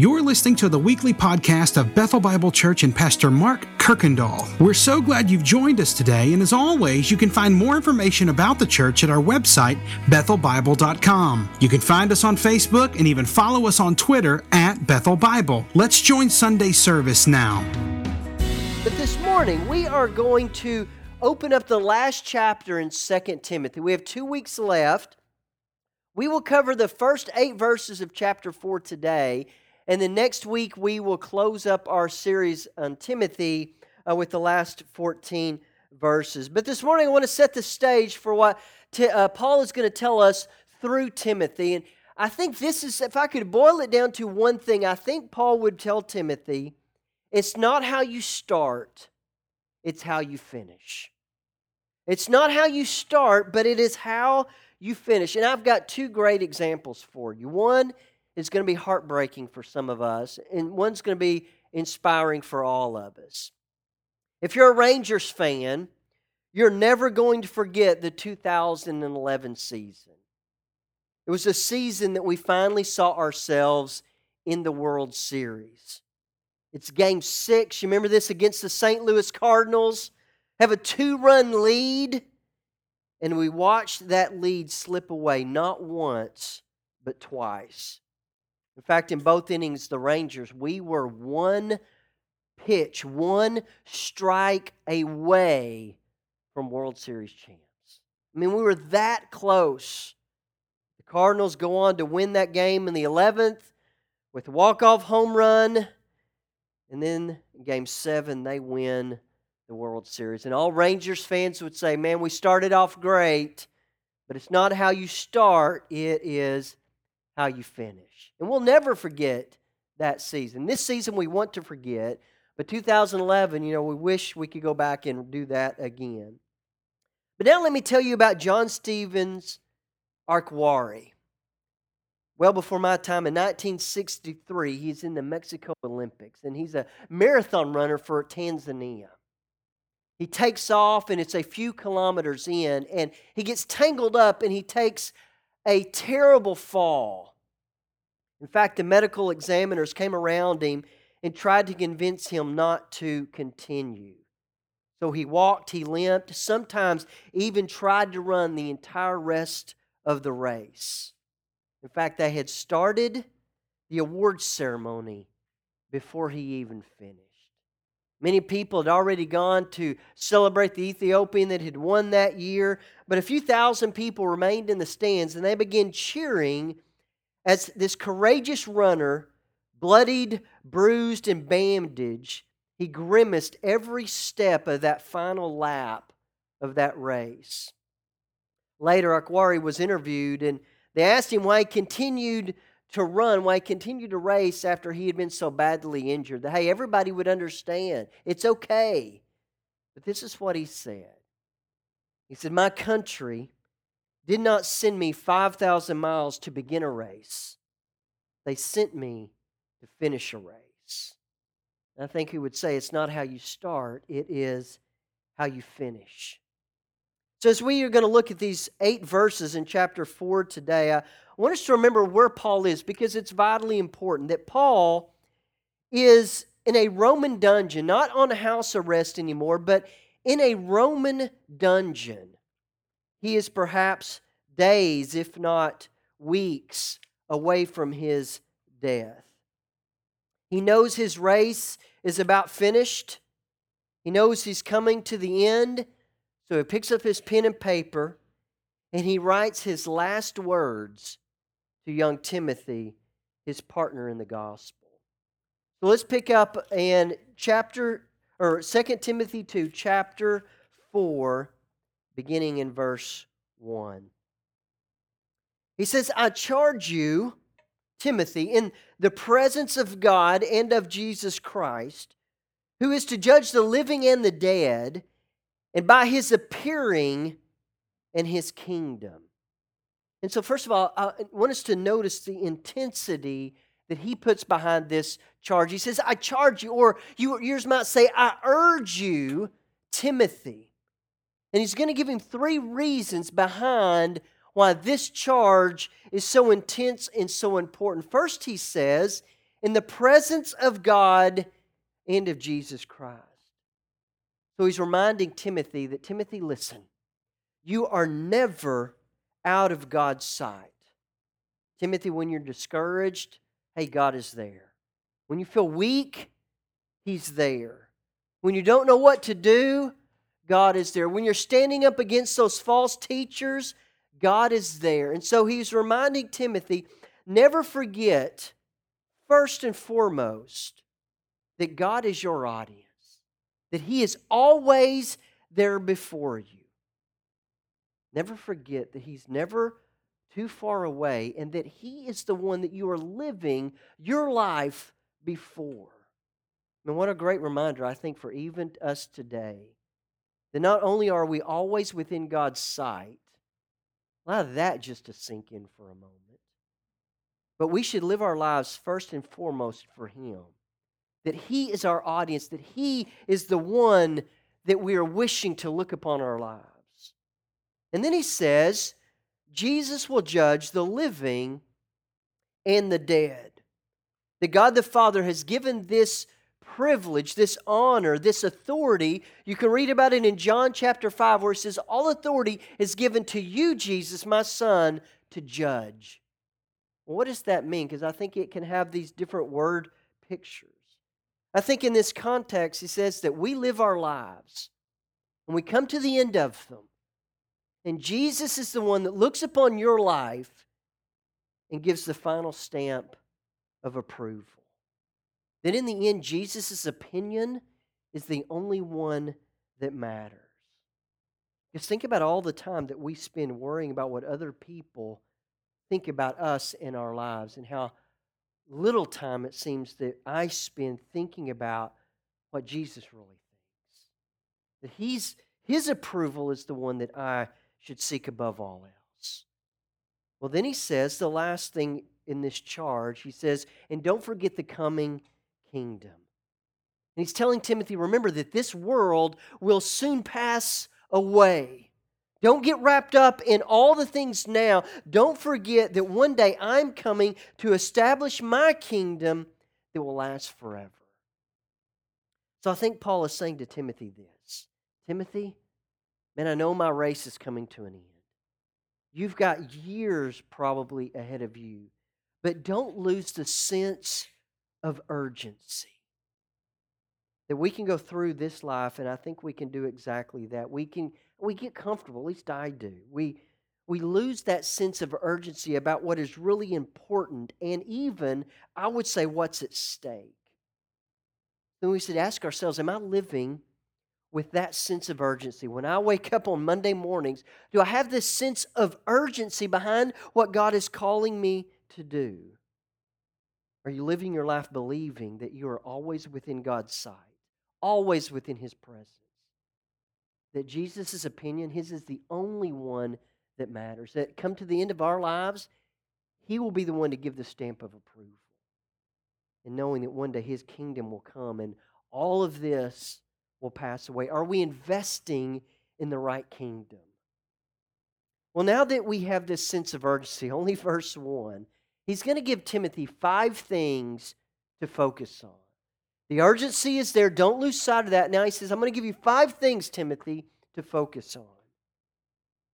You're listening to the weekly podcast of Bethel Bible Church and Pastor Mark Kirkendall. We're so glad you've joined us today, and as always, you can find more information about the church at our website, bethelbible.com. You can find us on Facebook and even follow us on Twitter at Bethel Bible. Let's join Sunday service now. But this morning, we are going to open up the last chapter in 2 Timothy. We have two weeks left. We will cover the first eight verses of chapter 4 today. And then next week, we will close up our series on Timothy uh, with the last 14 verses. But this morning, I want to set the stage for what t- uh, Paul is going to tell us through Timothy. And I think this is, if I could boil it down to one thing, I think Paul would tell Timothy it's not how you start, it's how you finish. It's not how you start, but it is how you finish. And I've got two great examples for you. One is going to be heartbreaking for some of us, and one's going to be inspiring for all of us. If you're a Rangers fan, you're never going to forget the 2011 season. It was a season that we finally saw ourselves in the World Series. It's game six. You remember this against the St. Louis Cardinals? Have a two run lead, and we watched that lead slip away not once, but twice. In fact, in both innings, the Rangers, we were one pitch, one strike away from World Series champs. I mean, we were that close. The Cardinals go on to win that game in the 11th with a walk-off home run. And then in game seven, they win the World Series. And all Rangers fans would say, man, we started off great, but it's not how you start, it is how you finish. And we'll never forget that season. This season we want to forget, but 2011, you know, we wish we could go back and do that again. But now let me tell you about John Stevens Akhwari. Well, before my time in 1963, he's in the Mexico Olympics, and he's a marathon runner for Tanzania. He takes off, and it's a few kilometers in, and he gets tangled up, and he takes a terrible fall. In fact, the medical examiners came around him and tried to convince him not to continue. So he walked, he limped, sometimes even tried to run the entire rest of the race. In fact, they had started the award ceremony before he even finished. Many people had already gone to celebrate the Ethiopian that had won that year, but a few thousand people remained in the stands and they began cheering as this courageous runner, bloodied, bruised, and bandaged, he grimaced every step of that final lap of that race. Later, Akhwari was interviewed, and they asked him why he continued to run, why he continued to race after he had been so badly injured. That, hey, everybody would understand. It's okay. But this is what he said. He said, My country did not send me 5,000 miles to begin a race, they sent me to finish a race. And I think he would say it's not how you start, it is how you finish. So, as we are going to look at these eight verses in chapter 4 today, I want us to remember where Paul is because it's vitally important that Paul is in a Roman dungeon, not on house arrest anymore, but in a Roman dungeon. He is perhaps days, if not weeks, away from his death. He knows his race is about finished. He knows he's coming to the end. So he picks up his pen and paper and he writes his last words to young Timothy, his partner in the gospel. So let's pick up in chapter or 2 Timothy 2, chapter 4, beginning in verse 1. He says, I charge you, Timothy, in the presence of God and of Jesus Christ, who is to judge the living and the dead, and by his appearing in his kingdom. And so, first of all, I want us to notice the intensity that he puts behind this charge. He says, I charge you, or you, yours might say, I urge you, Timothy. And he's going to give him three reasons behind why this charge is so intense and so important. First, he says in the presence of God and of Jesus Christ. So he's reminding Timothy that, Timothy, listen, you are never out of God's sight. Timothy, when you're discouraged, hey, God is there. When you feel weak, He's there. When you don't know what to do, God is there. When you're standing up against those false teachers, God is there. And so he's reminding Timothy never forget, first and foremost, that God is your audience, that He is always there before you. Never forget that He's never too far away and that He is the one that you are living your life before. And what a great reminder, I think, for even us today that not only are we always within God's sight, allow that just to sink in for a moment, but we should live our lives first and foremost for Him. That He is our audience, that He is the one that we are wishing to look upon our lives. And then He says, Jesus will judge the living and the dead. That God the Father has given this privilege, this honor, this authority. You can read about it in John chapter 5, where it says, All authority is given to you, Jesus, my Son, to judge. What does that mean? Because I think it can have these different word pictures. I think in this context, he says that we live our lives and we come to the end of them. And Jesus is the one that looks upon your life and gives the final stamp of approval. Then in the end, Jesus' opinion is the only one that matters. Just think about all the time that we spend worrying about what other people think about us in our lives and how little time it seems that I spend thinking about what Jesus really thinks. That he's, his approval is the one that I should seek above all else. Well, then he says the last thing in this charge, he says, and don't forget the coming kingdom. And he's telling Timothy, remember that this world will soon pass away. Don't get wrapped up in all the things now. Don't forget that one day I'm coming to establish my kingdom that will last forever. So I think Paul is saying to Timothy this Timothy, man, I know my race is coming to an end. You've got years probably ahead of you, but don't lose the sense of urgency. That we can go through this life, and I think we can do exactly that. We can we get comfortable, at least I do. We we lose that sense of urgency about what is really important, and even I would say what's at stake. Then we should ask ourselves, am I living with that sense of urgency? When I wake up on Monday mornings, do I have this sense of urgency behind what God is calling me to do? Are you living your life believing that you are always within God's sight, always within His presence? That Jesus' opinion, His is the only one that matters. That come to the end of our lives, He will be the one to give the stamp of approval. And knowing that one day His kingdom will come and all of this will pass away. Are we investing in the right kingdom? Well, now that we have this sense of urgency, only verse 1 he's going to give Timothy five things to focus on. The urgency is there. Don't lose sight of that. Now he says, I'm going to give you five things, Timothy, to focus on.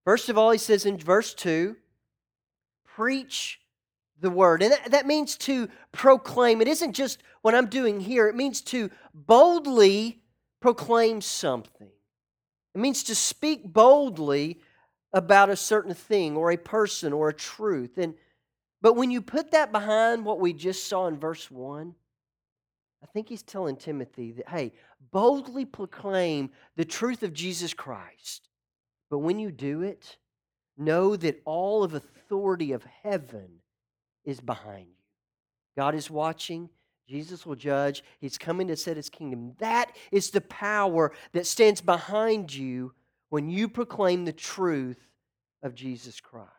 First of all, he says in verse 2 preach the word. And that, means to proclaim. It isn't just what I'm doing here, it means to boldly proclaim something. It means to speak boldly about a certain thing or a person or a truth. And but when you put that behind what we just saw in verse 1, I think he's telling Timothy that, hey, boldly proclaim the truth of Jesus Christ. But when you do it, know that all of authority of heaven is behind you. God is watching. Jesus will judge. He's coming to set his kingdom. That is the power that stands behind you when you proclaim the truth of Jesus Christ.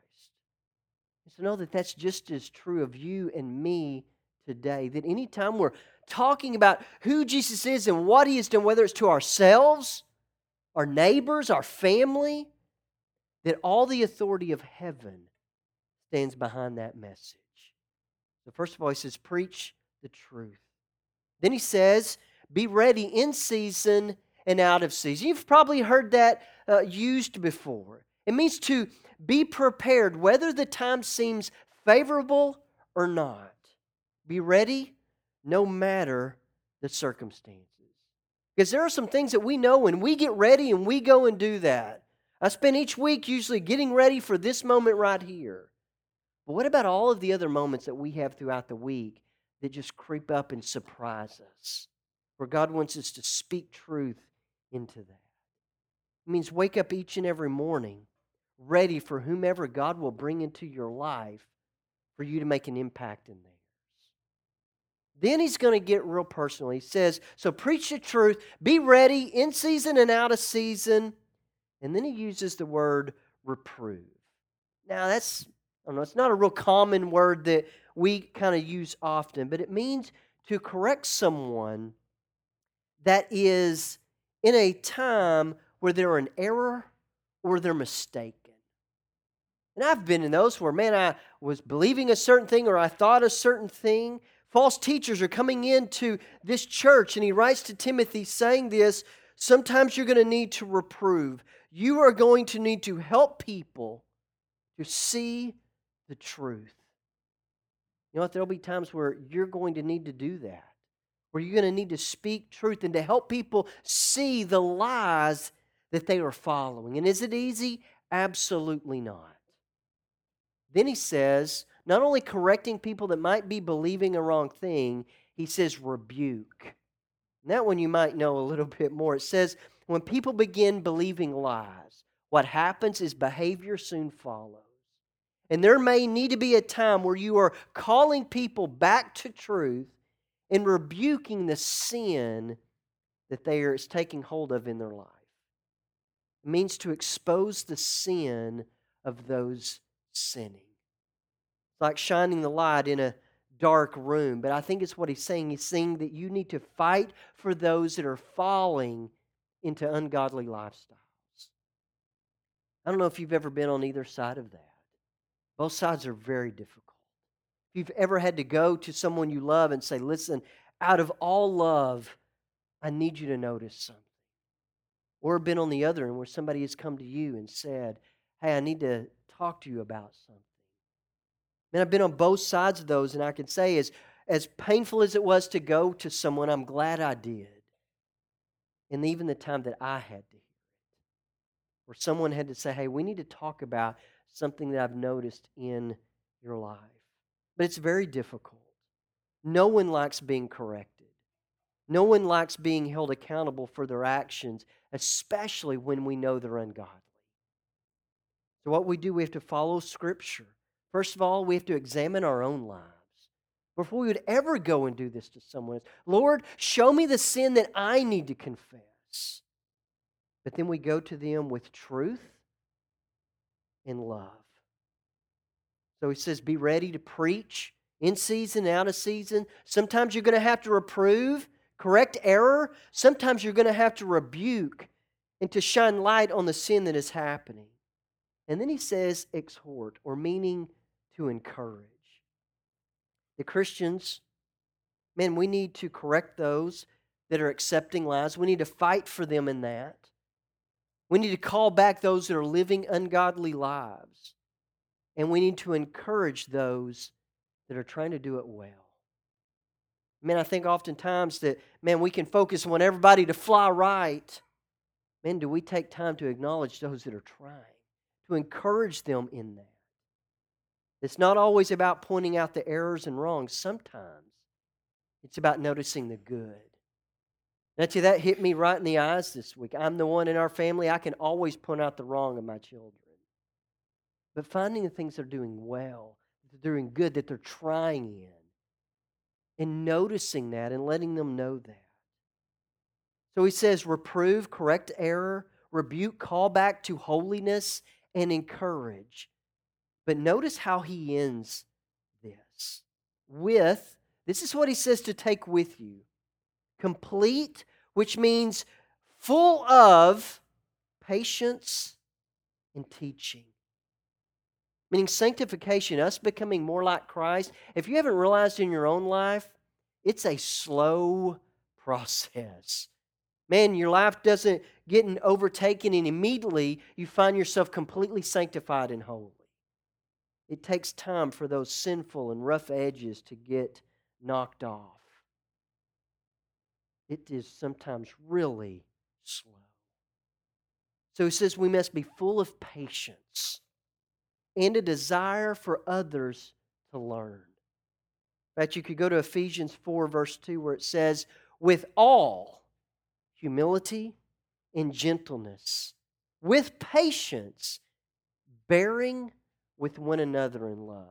So know that that's just as true of you and me today. That anytime we're talking about who Jesus is and what he has done, whether it's to ourselves, our neighbors, our family, that all the authority of heaven stands behind that message. So, first he says, preach the truth. Then he says, Be ready in season and out of season. You've probably heard that uh, used before. It means to be prepared, whether the time seems favorable or not. Be ready no matter the circumstances. Because there are some things that we know when we get ready and we go and do that. I spend each week usually getting ready for this moment right here. But what about all of the other moments that we have throughout the week that just creep up and surprise us? Where God wants us to speak truth into that. It means wake up each and every morning ready for whomever God will bring into your life for you to make an impact in theirs. Then he's going to get real personal. He says, So preach the truth, be ready in season and out of season. And then he uses the word reprove. Now, that's, I don't know, it's not a real common word that we kind of use often, but it means to correct someone that is in a time where they're in error or they're mistaken. And I've been in those where, man, I was believing a certain thing or I thought a certain thing. False teachers are coming into this church, and he writes to Timothy saying this sometimes you're going to need to reprove. You are going to need to help people to see the truth. Know what? There'll be times where you're going to need to do that, where you're going to need to speak truth and to help people see the lies that they are following. And is it easy? Absolutely not. Then he says, not only correcting people that might be believing a wrong thing, he says rebuke. And that one you might know a little bit more. It says, when people begin believing lies, what happens is behavior soon follows. And there may need to be a time where you are calling people back to truth and rebuking the sin that they are is taking hold of in their life. It means to expose the sin of those sinning. It's like shining the light in a dark room. But I think it's what he's saying. He's saying that you need to fight for those that are falling into ungodly lifestyles. I don't know if you've ever been on either side of that. Both sides are very difficult. If you've ever had to go to someone you love and say, listen, out of all love, I need you to notice something. Or been on the other end where somebody has come to you and said, hey, I need to talk to you about something. And I've been on both sides of those, and I can say, as, as painful as it was to go to someone, I'm glad I did. And even the time that I had to hear it, where someone had to say, hey, we need to talk about something that I've noticed in your life. But it's very difficult. No one likes being corrected. No one likes being held accountable for their actions, especially when we know they're ungodly. So, what we do, we have to follow Scripture. First of all, we have to examine our own lives before we would ever go and do this to someone else. Lord, show me the sin that I need to confess. But then we go to them with truth and love. So he says, Be ready to preach in season, out of season. Sometimes you're going to have to reprove, correct error. Sometimes you're going to have to rebuke and to shine light on the sin that is happening. And then he says, exhort, or meaning to encourage. The Christians, man, we need to correct those that are accepting lies. We need to fight for them in that. We need to call back those that are living ungodly lives. And we need to encourage those that are trying to do it well. Man, I think oftentimes that, man, we can focus on everybody to fly right. Man, do we take time to acknowledge those that are trying, to encourage them in that? It's not always about pointing out the errors and wrongs. Sometimes it's about noticing the good. Now, that hit me right in the eyes this week. I'm the one in our family, I can always point out the wrong of my children. But finding the things they're doing well, they're doing good, that they're trying in, and noticing that and letting them know that. So he says, reprove, correct error, rebuke, call back to holiness, and encourage. But notice how he ends this with this is what he says to take with you complete, which means full of patience and teaching. Meaning sanctification, us becoming more like Christ. If you haven't realized in your own life, It's a slow process. Man, your life doesn't get overtaken and immediately you find yourself completely sanctified and holy. It takes time for those sinful and rough edges to get knocked off. It is sometimes really slow. So he says we must be full of patience and a desire for others to learn. Fact, you could go to Ephesians 4, verse 2, where it says, with all humility and gentleness, with patience, bearing with one another in love.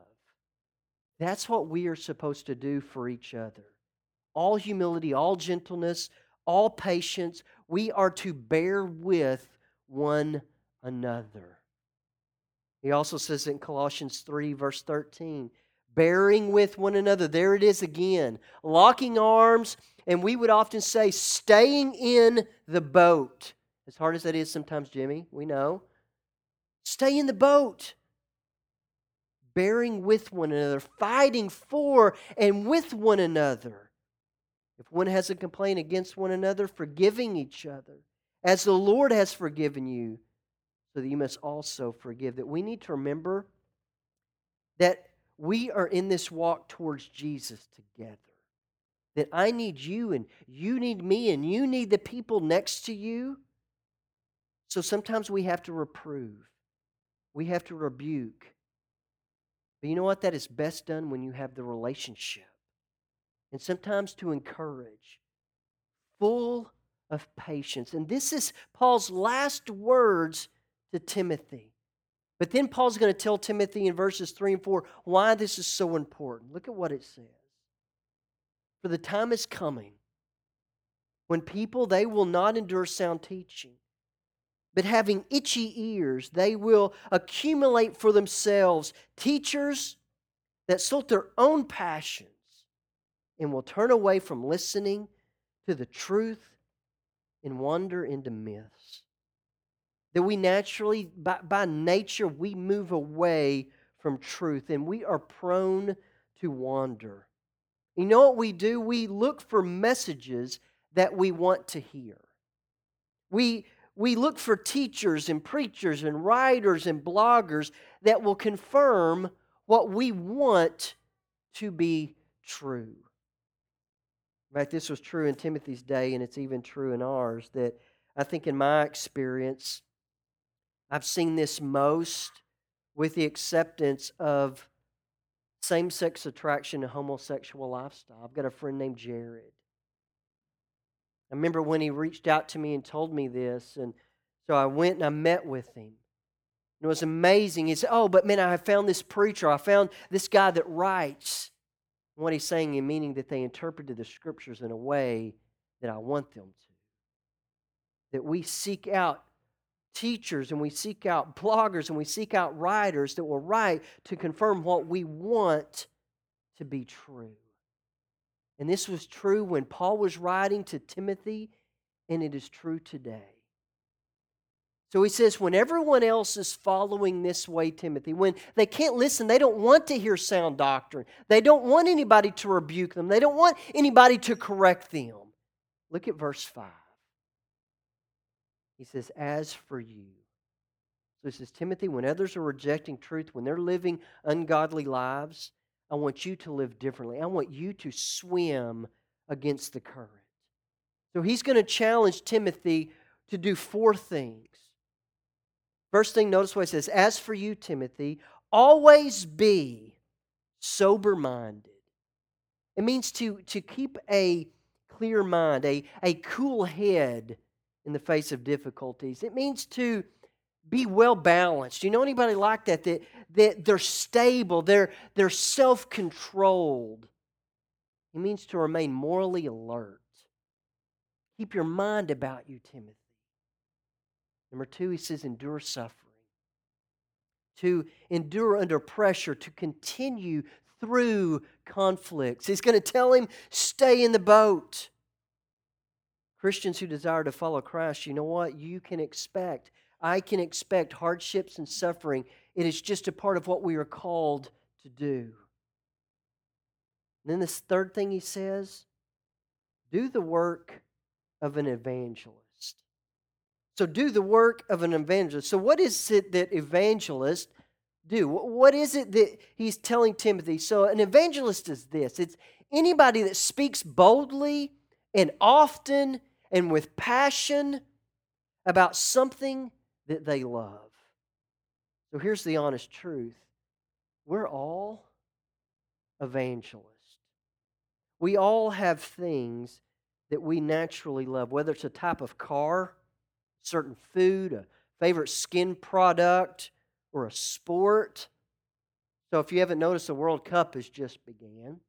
That's what we are supposed to do for each other. All humility, all gentleness, all patience. We are to bear with one another. He also says in Colossians 3, verse 13, bearing with one another. There it is again. Locking arms, and we would often say, staying in the boat. As hard as that is sometimes, Jimmy, we know. Stay in the boat. Bearing with one another, fighting for and with one another. If one has a complaint against one another, forgiving each other, as the Lord has forgiven you, so that you must also forgive. That we need to remember that we are in this walk towards Jesus together. That I need you and you need me and you need the people next to you. So sometimes we have to reprove, we have to rebuke. But you know what? That is best done when you have the relationship. And sometimes to encourage, full of patience. And this is Paul's last words to Timothy. But then Paul's going to tell Timothy in verses 3 and 4 why this is so important. Look at what it says. For the time is coming when people they will not endure sound teaching but having itchy ears they will accumulate for themselves teachers that suit their own passions and will turn away from listening to the truth and wander into myths that we naturally, by, by nature, we move away from truth and we are prone to wander. You know what we do? We look for messages that we want to hear. We, we look for teachers and preachers and writers and bloggers that will confirm what we want to be true. In fact, this was true in Timothy's day, and it's even true in ours. That I think, in my experience, I've seen this most with the acceptance of same sex attraction and homosexual lifestyle. I've got a friend named Jared. I remember when he reached out to me and told me this, and so I went and I met with him. It was amazing. He said, Oh, but man, I found this preacher. I found this guy that writes. What he's saying, in meaning that they interpreted the scriptures in a way that I want them to. That we seek out teachers and we seek out bloggers and we seek out writers that will write to confirm what we want to be true. And this was true when Paul was writing to Timothy, and it is true today. So he says, when everyone else is following this way, Timothy, when they can't listen, they don't want to hear sound doctrine, they don't want anybody to rebuke them, they don't want anybody to correct them. Look at verse 5. He says, As for you. So he says, Timothy, when others are rejecting truth, when they're living ungodly lives, I want you to live differently. I want you to swim against the current. So he's going to challenge Timothy to do four things. First thing, notice what he says As for you, Timothy, always be sober minded. It means to, to keep a clear mind, a, a cool head in the face of difficulties. It means to be well balanced. Do You know anybody like that? That, that they're stable, they're, they're self controlled. It means to remain morally alert. Keep your mind about you, Timothy. Number two, he says, endure suffering. To endure under pressure, to continue through conflicts. He's going to tell him, stay in the boat. Christians who desire to follow Christ, you know what? You can expect, I can expect hardships and suffering. It is just a part of what we are called to do. And then this third thing he says do the work of an evangelist. So, do the work of an evangelist. So, what is it that evangelists do? What is it that he's telling Timothy? So, an evangelist is this it's anybody that speaks boldly and often and with passion about something that they love. So, here's the honest truth we're all evangelists. We all have things that we naturally love, whether it's a type of car, certain food, a favorite skin product, or a sport. So if you haven't noticed, the World Cup has just began.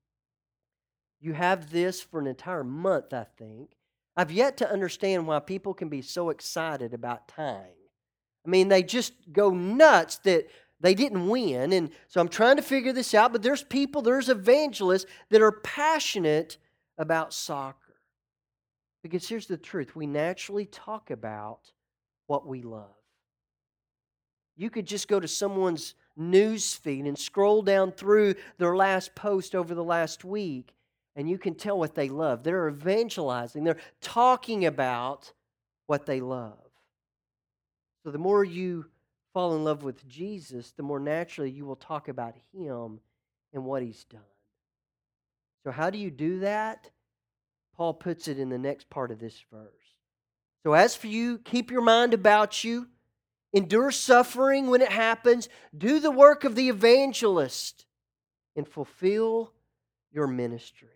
You have this for an entire month, I think. I've yet to understand why people can be so excited about tying. I mean, they just go nuts that they didn't win. And so I'm trying to figure this out, but there's people, there's evangelists that are passionate about soccer. Because here's the truth we naturally talk about what we love. You could just go to someone's news feed and scroll down through their last post over the last week, and you can tell what they love. They're evangelizing, they're talking about what they love. So the more you fall in love with Jesus, the more naturally you will talk about him and what he's done. So, how do you do that? Paul puts it in the next part of this verse. So, as for you, keep your mind about you, endure suffering when it happens, do the work of the evangelist, and fulfill your ministry.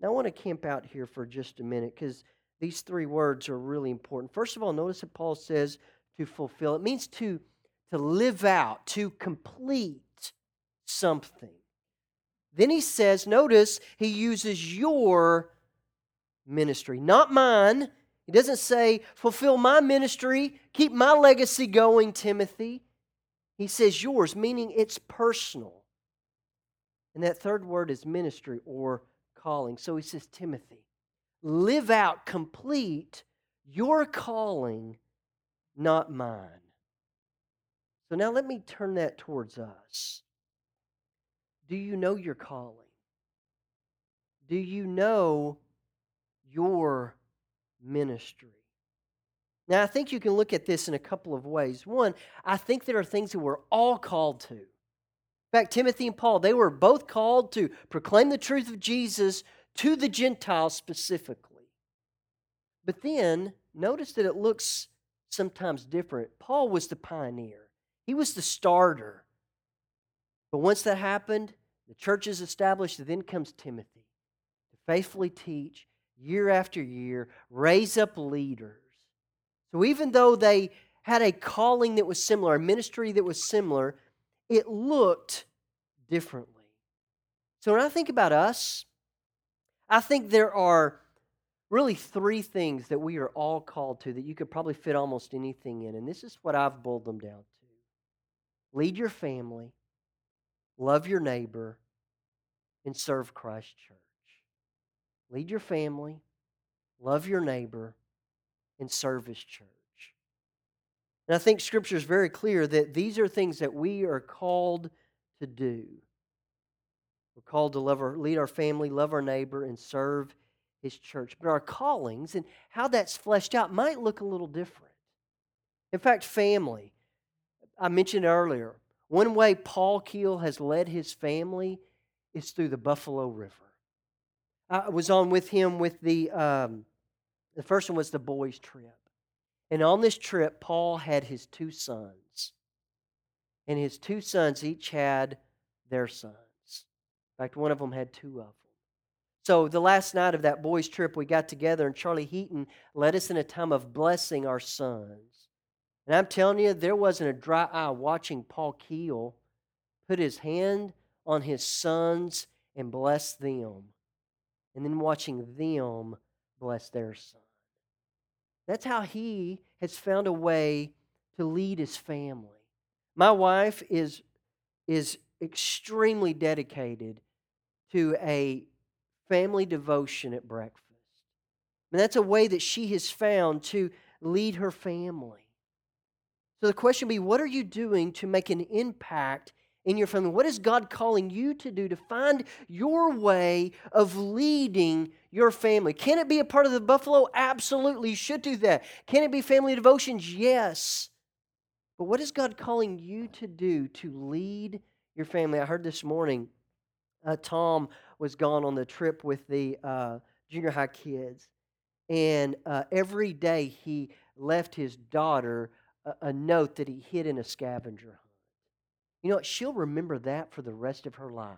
Now, I want to camp out here for just a minute because these three words are really important. First of all, notice that Paul says to fulfill, it means to, to live out, to complete something. Then he says, notice he uses your ministry, not mine. He doesn't say, fulfill my ministry, keep my legacy going, Timothy. He says yours, meaning it's personal. And that third word is ministry or calling. So he says, Timothy, live out, complete your calling, not mine. So now let me turn that towards us. Do you know your calling? Do you know your ministry? Now, I think you can look at this in a couple of ways. One, I think there are things that we're all called to. In fact, Timothy and Paul, they were both called to proclaim the truth of Jesus to the Gentiles specifically. But then, notice that it looks sometimes different. Paul was the pioneer, he was the starter. But once that happened, the church is established, then comes Timothy to faithfully teach year after year, raise up leaders. So even though they had a calling that was similar, a ministry that was similar, it looked differently. So when I think about us, I think there are really three things that we are all called to that you could probably fit almost anything in. And this is what I've boiled them down to lead your family, love your neighbor, and serve Christ Church. Lead your family, love your neighbor, and serve His church. And I think Scripture is very clear that these are things that we are called to do. We're called to love our, lead our family, love our neighbor, and serve His church. But our callings and how that's fleshed out might look a little different. In fact, family, I mentioned earlier, one way Paul Keel has led his family is through the Buffalo River. I was on with him with the, um, the first one was the boys' trip. And on this trip, Paul had his two sons. And his two sons each had their sons. In fact, one of them had two of them. So the last night of that boys' trip, we got together, and Charlie Heaton led us in a time of blessing our sons. And I'm telling you, there wasn't a dry eye watching Paul Keel put his hand on his sons and bless them, and then watching them bless their son. That's how he has found a way to lead his family. My wife is, is extremely dedicated to a family devotion at breakfast. And that's a way that she has found to lead her family. So the question be what are you doing to make an impact in your family? What is God calling you to do to find your way of leading your family? Can it be a part of the Buffalo? Absolutely, you should do that. Can it be family devotions? Yes. But what is God calling you to do to lead your family? I heard this morning uh, Tom was gone on the trip with the uh, junior high kids, and uh, every day he left his daughter a, a note that he hid in a scavenger hunt. You know what? She'll remember that for the rest of her life.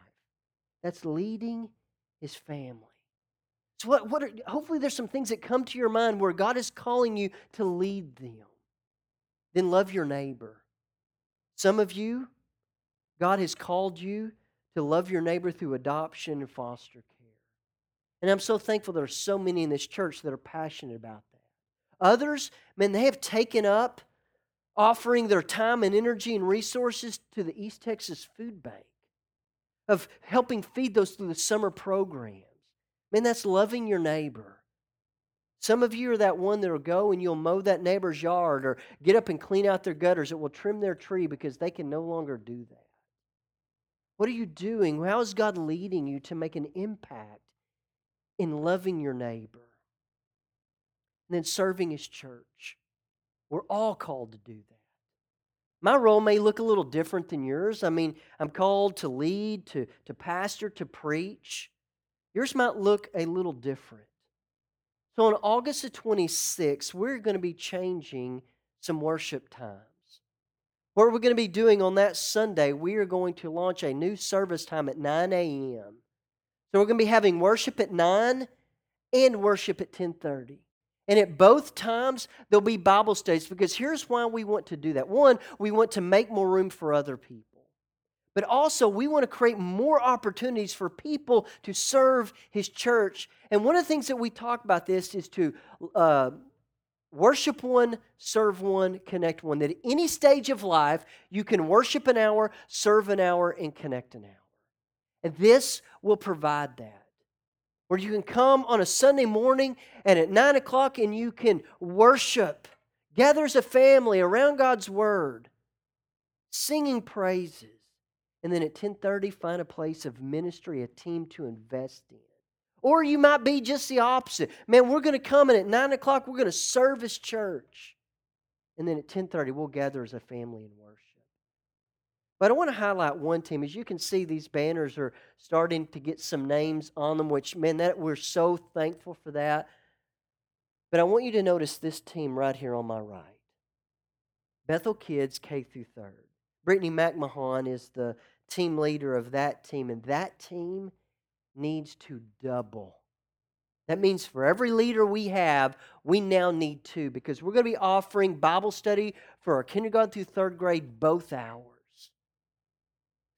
That's leading his family. So, what, what are, hopefully, there's some things that come to your mind where God is calling you to lead them. Then love your neighbor. Some of you, God has called you to love your neighbor through adoption and foster care. And I'm so thankful there are so many in this church that are passionate about that. Others, man, they have taken up offering their time and energy and resources to the East Texas Food Bank, of helping feed those through the summer programs. Man, that's loving your neighbor. Some of you are that one that'll go and you'll mow that neighbor's yard or get up and clean out their gutters. It will trim their tree because they can no longer do that. What are you doing? How is God leading you to make an impact in loving your neighbor? And then serving his church. We're all called to do that. My role may look a little different than yours. I mean, I'm called to lead, to, to pastor, to preach. Yours might look a little different. So on August the 26th, we're going to be changing some worship times. What we're going to be doing on that Sunday, we are going to launch a new service time at 9 a.m. So we're going to be having worship at 9 and worship at 10:30. And at both times, there'll be Bible studies because here's why we want to do that. One, we want to make more room for other people. But also, we want to create more opportunities for people to serve His church. And one of the things that we talk about this is to uh, worship one, serve one, connect one. That at any stage of life, you can worship an hour, serve an hour, and connect an hour. And this will provide that. Where you can come on a Sunday morning and at 9 o'clock and you can worship, gather as a family around God's Word, singing praises. And then at 10:30, find a place of ministry, a team to invest in. Or you might be just the opposite. Man, we're going to come and at 9 o'clock, we're going to serve as church. And then at 10.30, we'll gather as a family and worship. But I want to highlight one team. As you can see, these banners are starting to get some names on them, which, man, that we're so thankful for that. But I want you to notice this team right here on my right. Bethel Kids K through 3rd. Brittany McMahon is the team leader of that team, and that team – needs to double. That means for every leader we have, we now need two because we're going to be offering Bible study for our kindergarten through third grade both hours.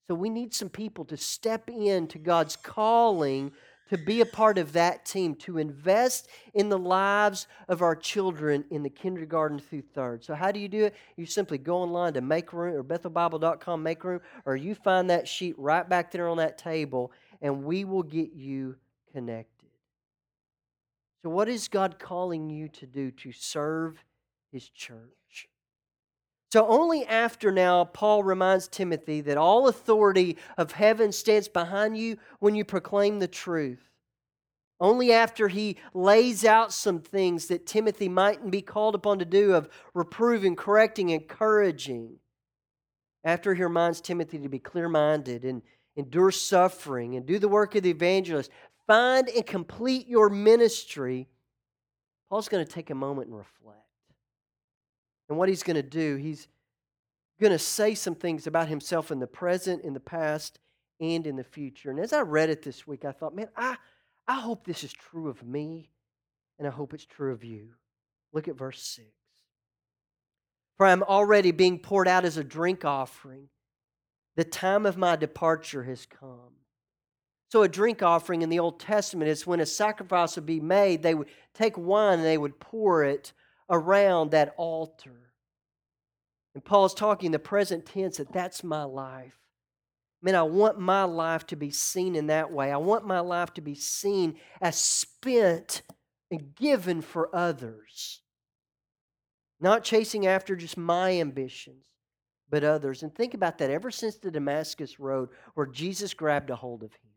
So we need some people to step into God's calling to be a part of that team, to invest in the lives of our children in the kindergarten through third. So, how do you do it? You simply go online to Make Room or BethelBible.com Make Room, or you find that sheet right back there on that table and we will get you connected. So, what is God calling you to do to serve His church? So, only after now, Paul reminds Timothy that all authority of heaven stands behind you when you proclaim the truth. Only after he lays out some things that Timothy mightn't be called upon to do of reproving, correcting, encouraging. After he reminds Timothy to be clear minded and endure suffering, and do the work of the evangelist. Find and complete your ministry. Paul's going to take a moment and reflect. And what he's going to do, he's going to say some things about himself in the present, in the past, and in the future. And as I read it this week, I thought, man, I, I hope this is true of me, and I hope it's true of you. Look at verse 6. For I am already being poured out as a drink offering the time of my departure has come. So, a drink offering in the Old Testament is when a sacrifice would be made, they would take wine and they would pour it around that altar. And Paul's talking the present tense that that's my life. Man, I want my life to be seen in that way. I want my life to be seen as spent and given for others. Not chasing after just my ambitions, but others. And think about that ever since the Damascus Road, where Jesus grabbed a hold of him.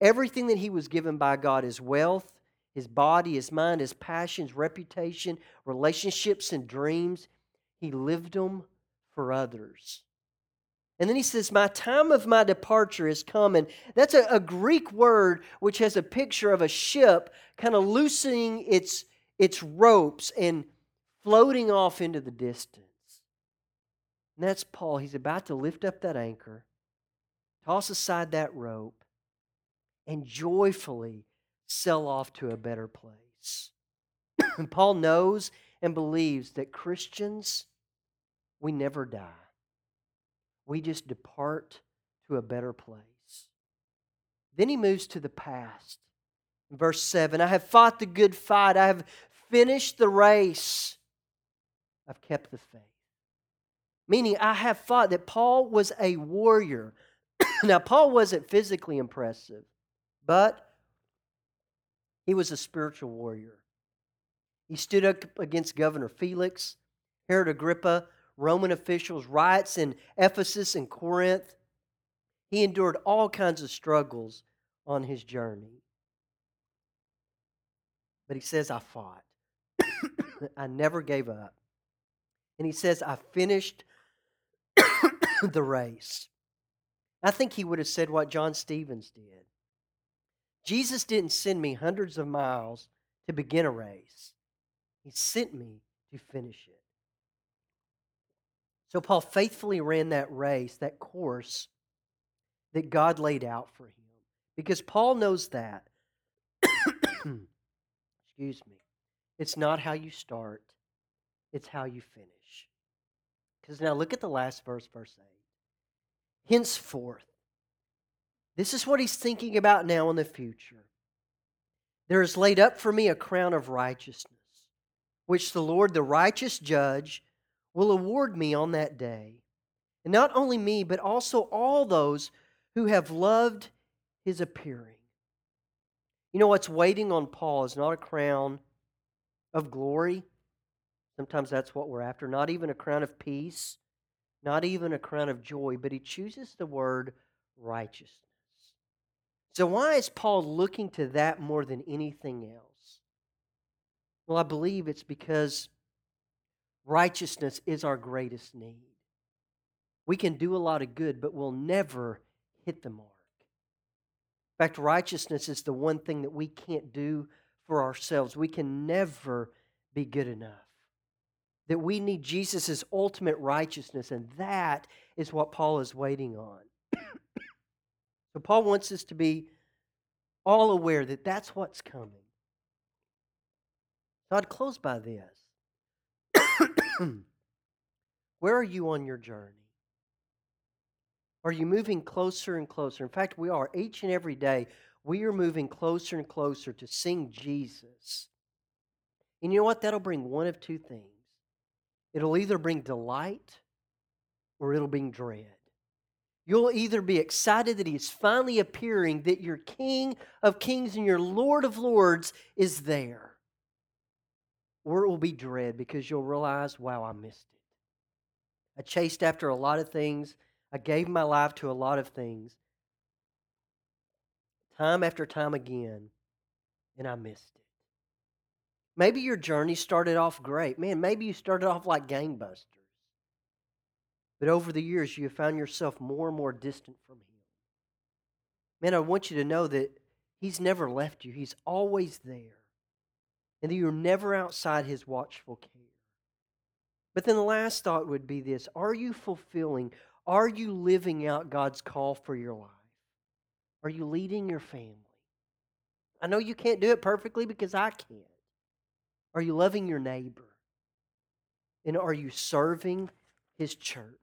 Everything that he was given by God his wealth, his body, his mind, his passions, reputation, relationships, and dreams he lived them for others. And then he says, My time of my departure is coming. That's a, a, Greek word which has a picture of a ship kind of loosening its, its ropes and floating off into the distance. And that's Paul. He's about to lift up that anchor, toss aside that rope, and joyfully sail off to a better place. and Paul knows and believes that Christians, we never die. We just depart to a better place. Then he moves to the past. In verse 7 I have fought the good fight, I have finished the race, I've kept the faith. Meaning, I have fought that Paul was a warrior. now, Paul wasn't physically impressive, but he was a spiritual warrior. He stood up against Governor Felix, Herod Agrippa, Roman officials, riots in Ephesus and Corinth. He endured all kinds of struggles on his journey. But he says, I fought. I never gave up. And he says, I finished the race. I think he would have said what John Stevens did. Jesus didn't send me hundreds of miles to begin a race, He sent me to finish it. So Paul faithfully ran that race, that course that God laid out for him. Because Paul knows that. Excuse me. It's not how you start, it's how you finish. Because now look at the last verse, verse 8. Henceforth, this is what he's thinking about now in the future. There is laid up for me a crown of righteousness, which the Lord, the righteous judge, will award me on that day. And not only me, but also all those who have loved his appearing. You know what's waiting on Paul is not a crown of glory. Sometimes that's what we're after. Not even a crown of peace, not even a crown of joy, but he chooses the word righteousness. So, why is Paul looking to that more than anything else? Well, I believe it's because righteousness is our greatest need. We can do a lot of good, but we'll never hit the mark. In fact, righteousness is the one thing that we can't do for ourselves. We can never be good enough. That we need Jesus' ultimate righteousness, and that is what Paul is waiting on. So, Paul wants us to be all aware that that's what's coming. So, I'd close by this. Where are you on your journey? Are you moving closer and closer? In fact, we are. Each and every day, we are moving closer and closer to seeing Jesus. And you know what? That'll bring one of two things it'll either bring delight or it'll bring dread. You'll either be excited that He's finally appearing, that your King of Kings and your Lord of Lords is there or it will be dread because you'll realize, wow, I missed it. I chased after a lot of things. I gave my life to a lot of things. Time after time again, and I missed it. Maybe your journey started off great. Man, maybe you started off like gangbusters. But over the years, you have found yourself more and more distant from Him. Man, I want you to know that He's never left you, He's always there and that you're never outside his watchful care. But then the last thought would be this Are you fulfilling, are you living out God's call for your life? Are you leading your family? I know you can't do it perfectly because I can't. Are you loving your neighbor? And are you serving his church?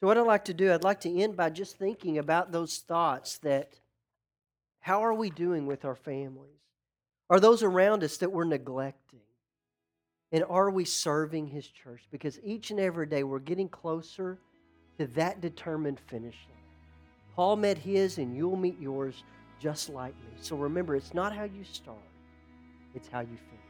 So, what I'd like to do, I'd like to end by just thinking about those thoughts that how are we doing with our families? Are those around us that we're neglecting? And are we serving His church? Because each and every day we're getting closer to that determined finish line. Paul met his, and you'll meet yours just like me. So remember, it's not how you start, it's how you finish.